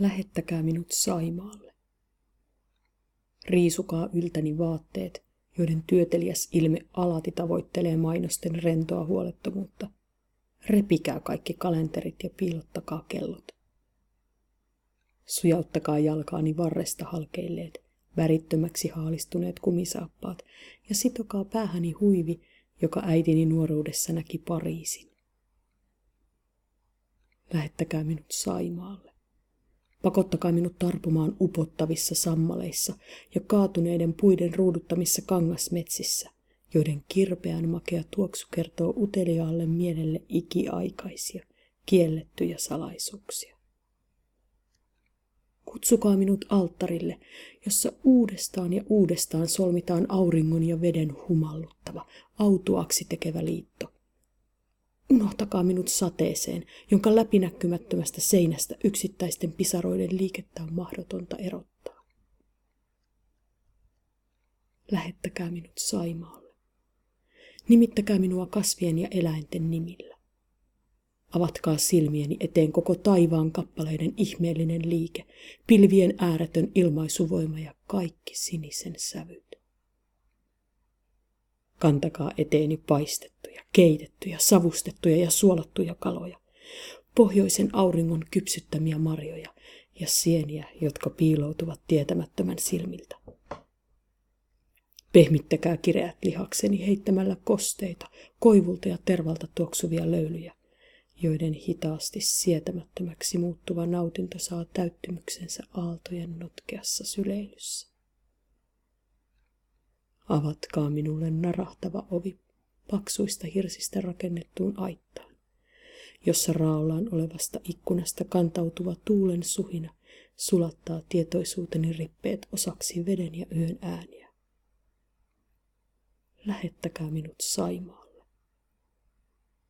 Lähettäkää minut Saimaalle. Riisukaa yltäni vaatteet, joiden työteliäs ilme alati tavoittelee mainosten rentoa huolettomuutta. Repikää kaikki kalenterit ja piilottakaa kellot. Sujauttakaa jalkaani varresta halkeilleet, värittömäksi haalistuneet kumisaappaat ja sitokaa päähäni huivi, joka äitini nuoruudessa näki Pariisin. Lähettäkää minut Saimaalle. Pakottakaa minut tarpumaan upottavissa sammaleissa ja kaatuneiden puiden ruuduttamissa kangasmetsissä, joiden kirpeän makea tuoksu kertoo uteliaalle mielelle ikiaikaisia, kiellettyjä salaisuuksia. Kutsukaa minut alttarille, jossa uudestaan ja uudestaan solmitaan auringon ja veden humalluttava, autuaksi tekevä liitto. Unohtakaa minut sateeseen, jonka läpinäkymättömästä seinästä yksittäisten pisaroiden liikettä on mahdotonta erottaa. Lähettäkää minut Saimaalle. Nimittäkää minua kasvien ja eläinten nimillä. Avatkaa silmieni eteen koko taivaan kappaleiden ihmeellinen liike, pilvien ääretön ilmaisuvoima ja kaikki sinisen sävyt. Kantakaa eteeni paistettuja, keitettyjä, savustettuja ja suolattuja kaloja, pohjoisen auringon kypsyttämiä marjoja ja sieniä, jotka piiloutuvat tietämättömän silmiltä. Pehmittäkää kireät lihakseni heittämällä kosteita, koivulta ja tervalta tuoksuvia löylyjä, joiden hitaasti sietämättömäksi muuttuva nautinto saa täyttymyksensä aaltojen notkeassa syleilyssä. Avatkaa minulle narahtava ovi paksuista hirsistä rakennettuun aittaan, jossa raollaan olevasta ikkunasta kantautuva tuulen suhina sulattaa tietoisuuteni rippeet osaksi veden ja yön ääniä. Lähettäkää minut Saimaan.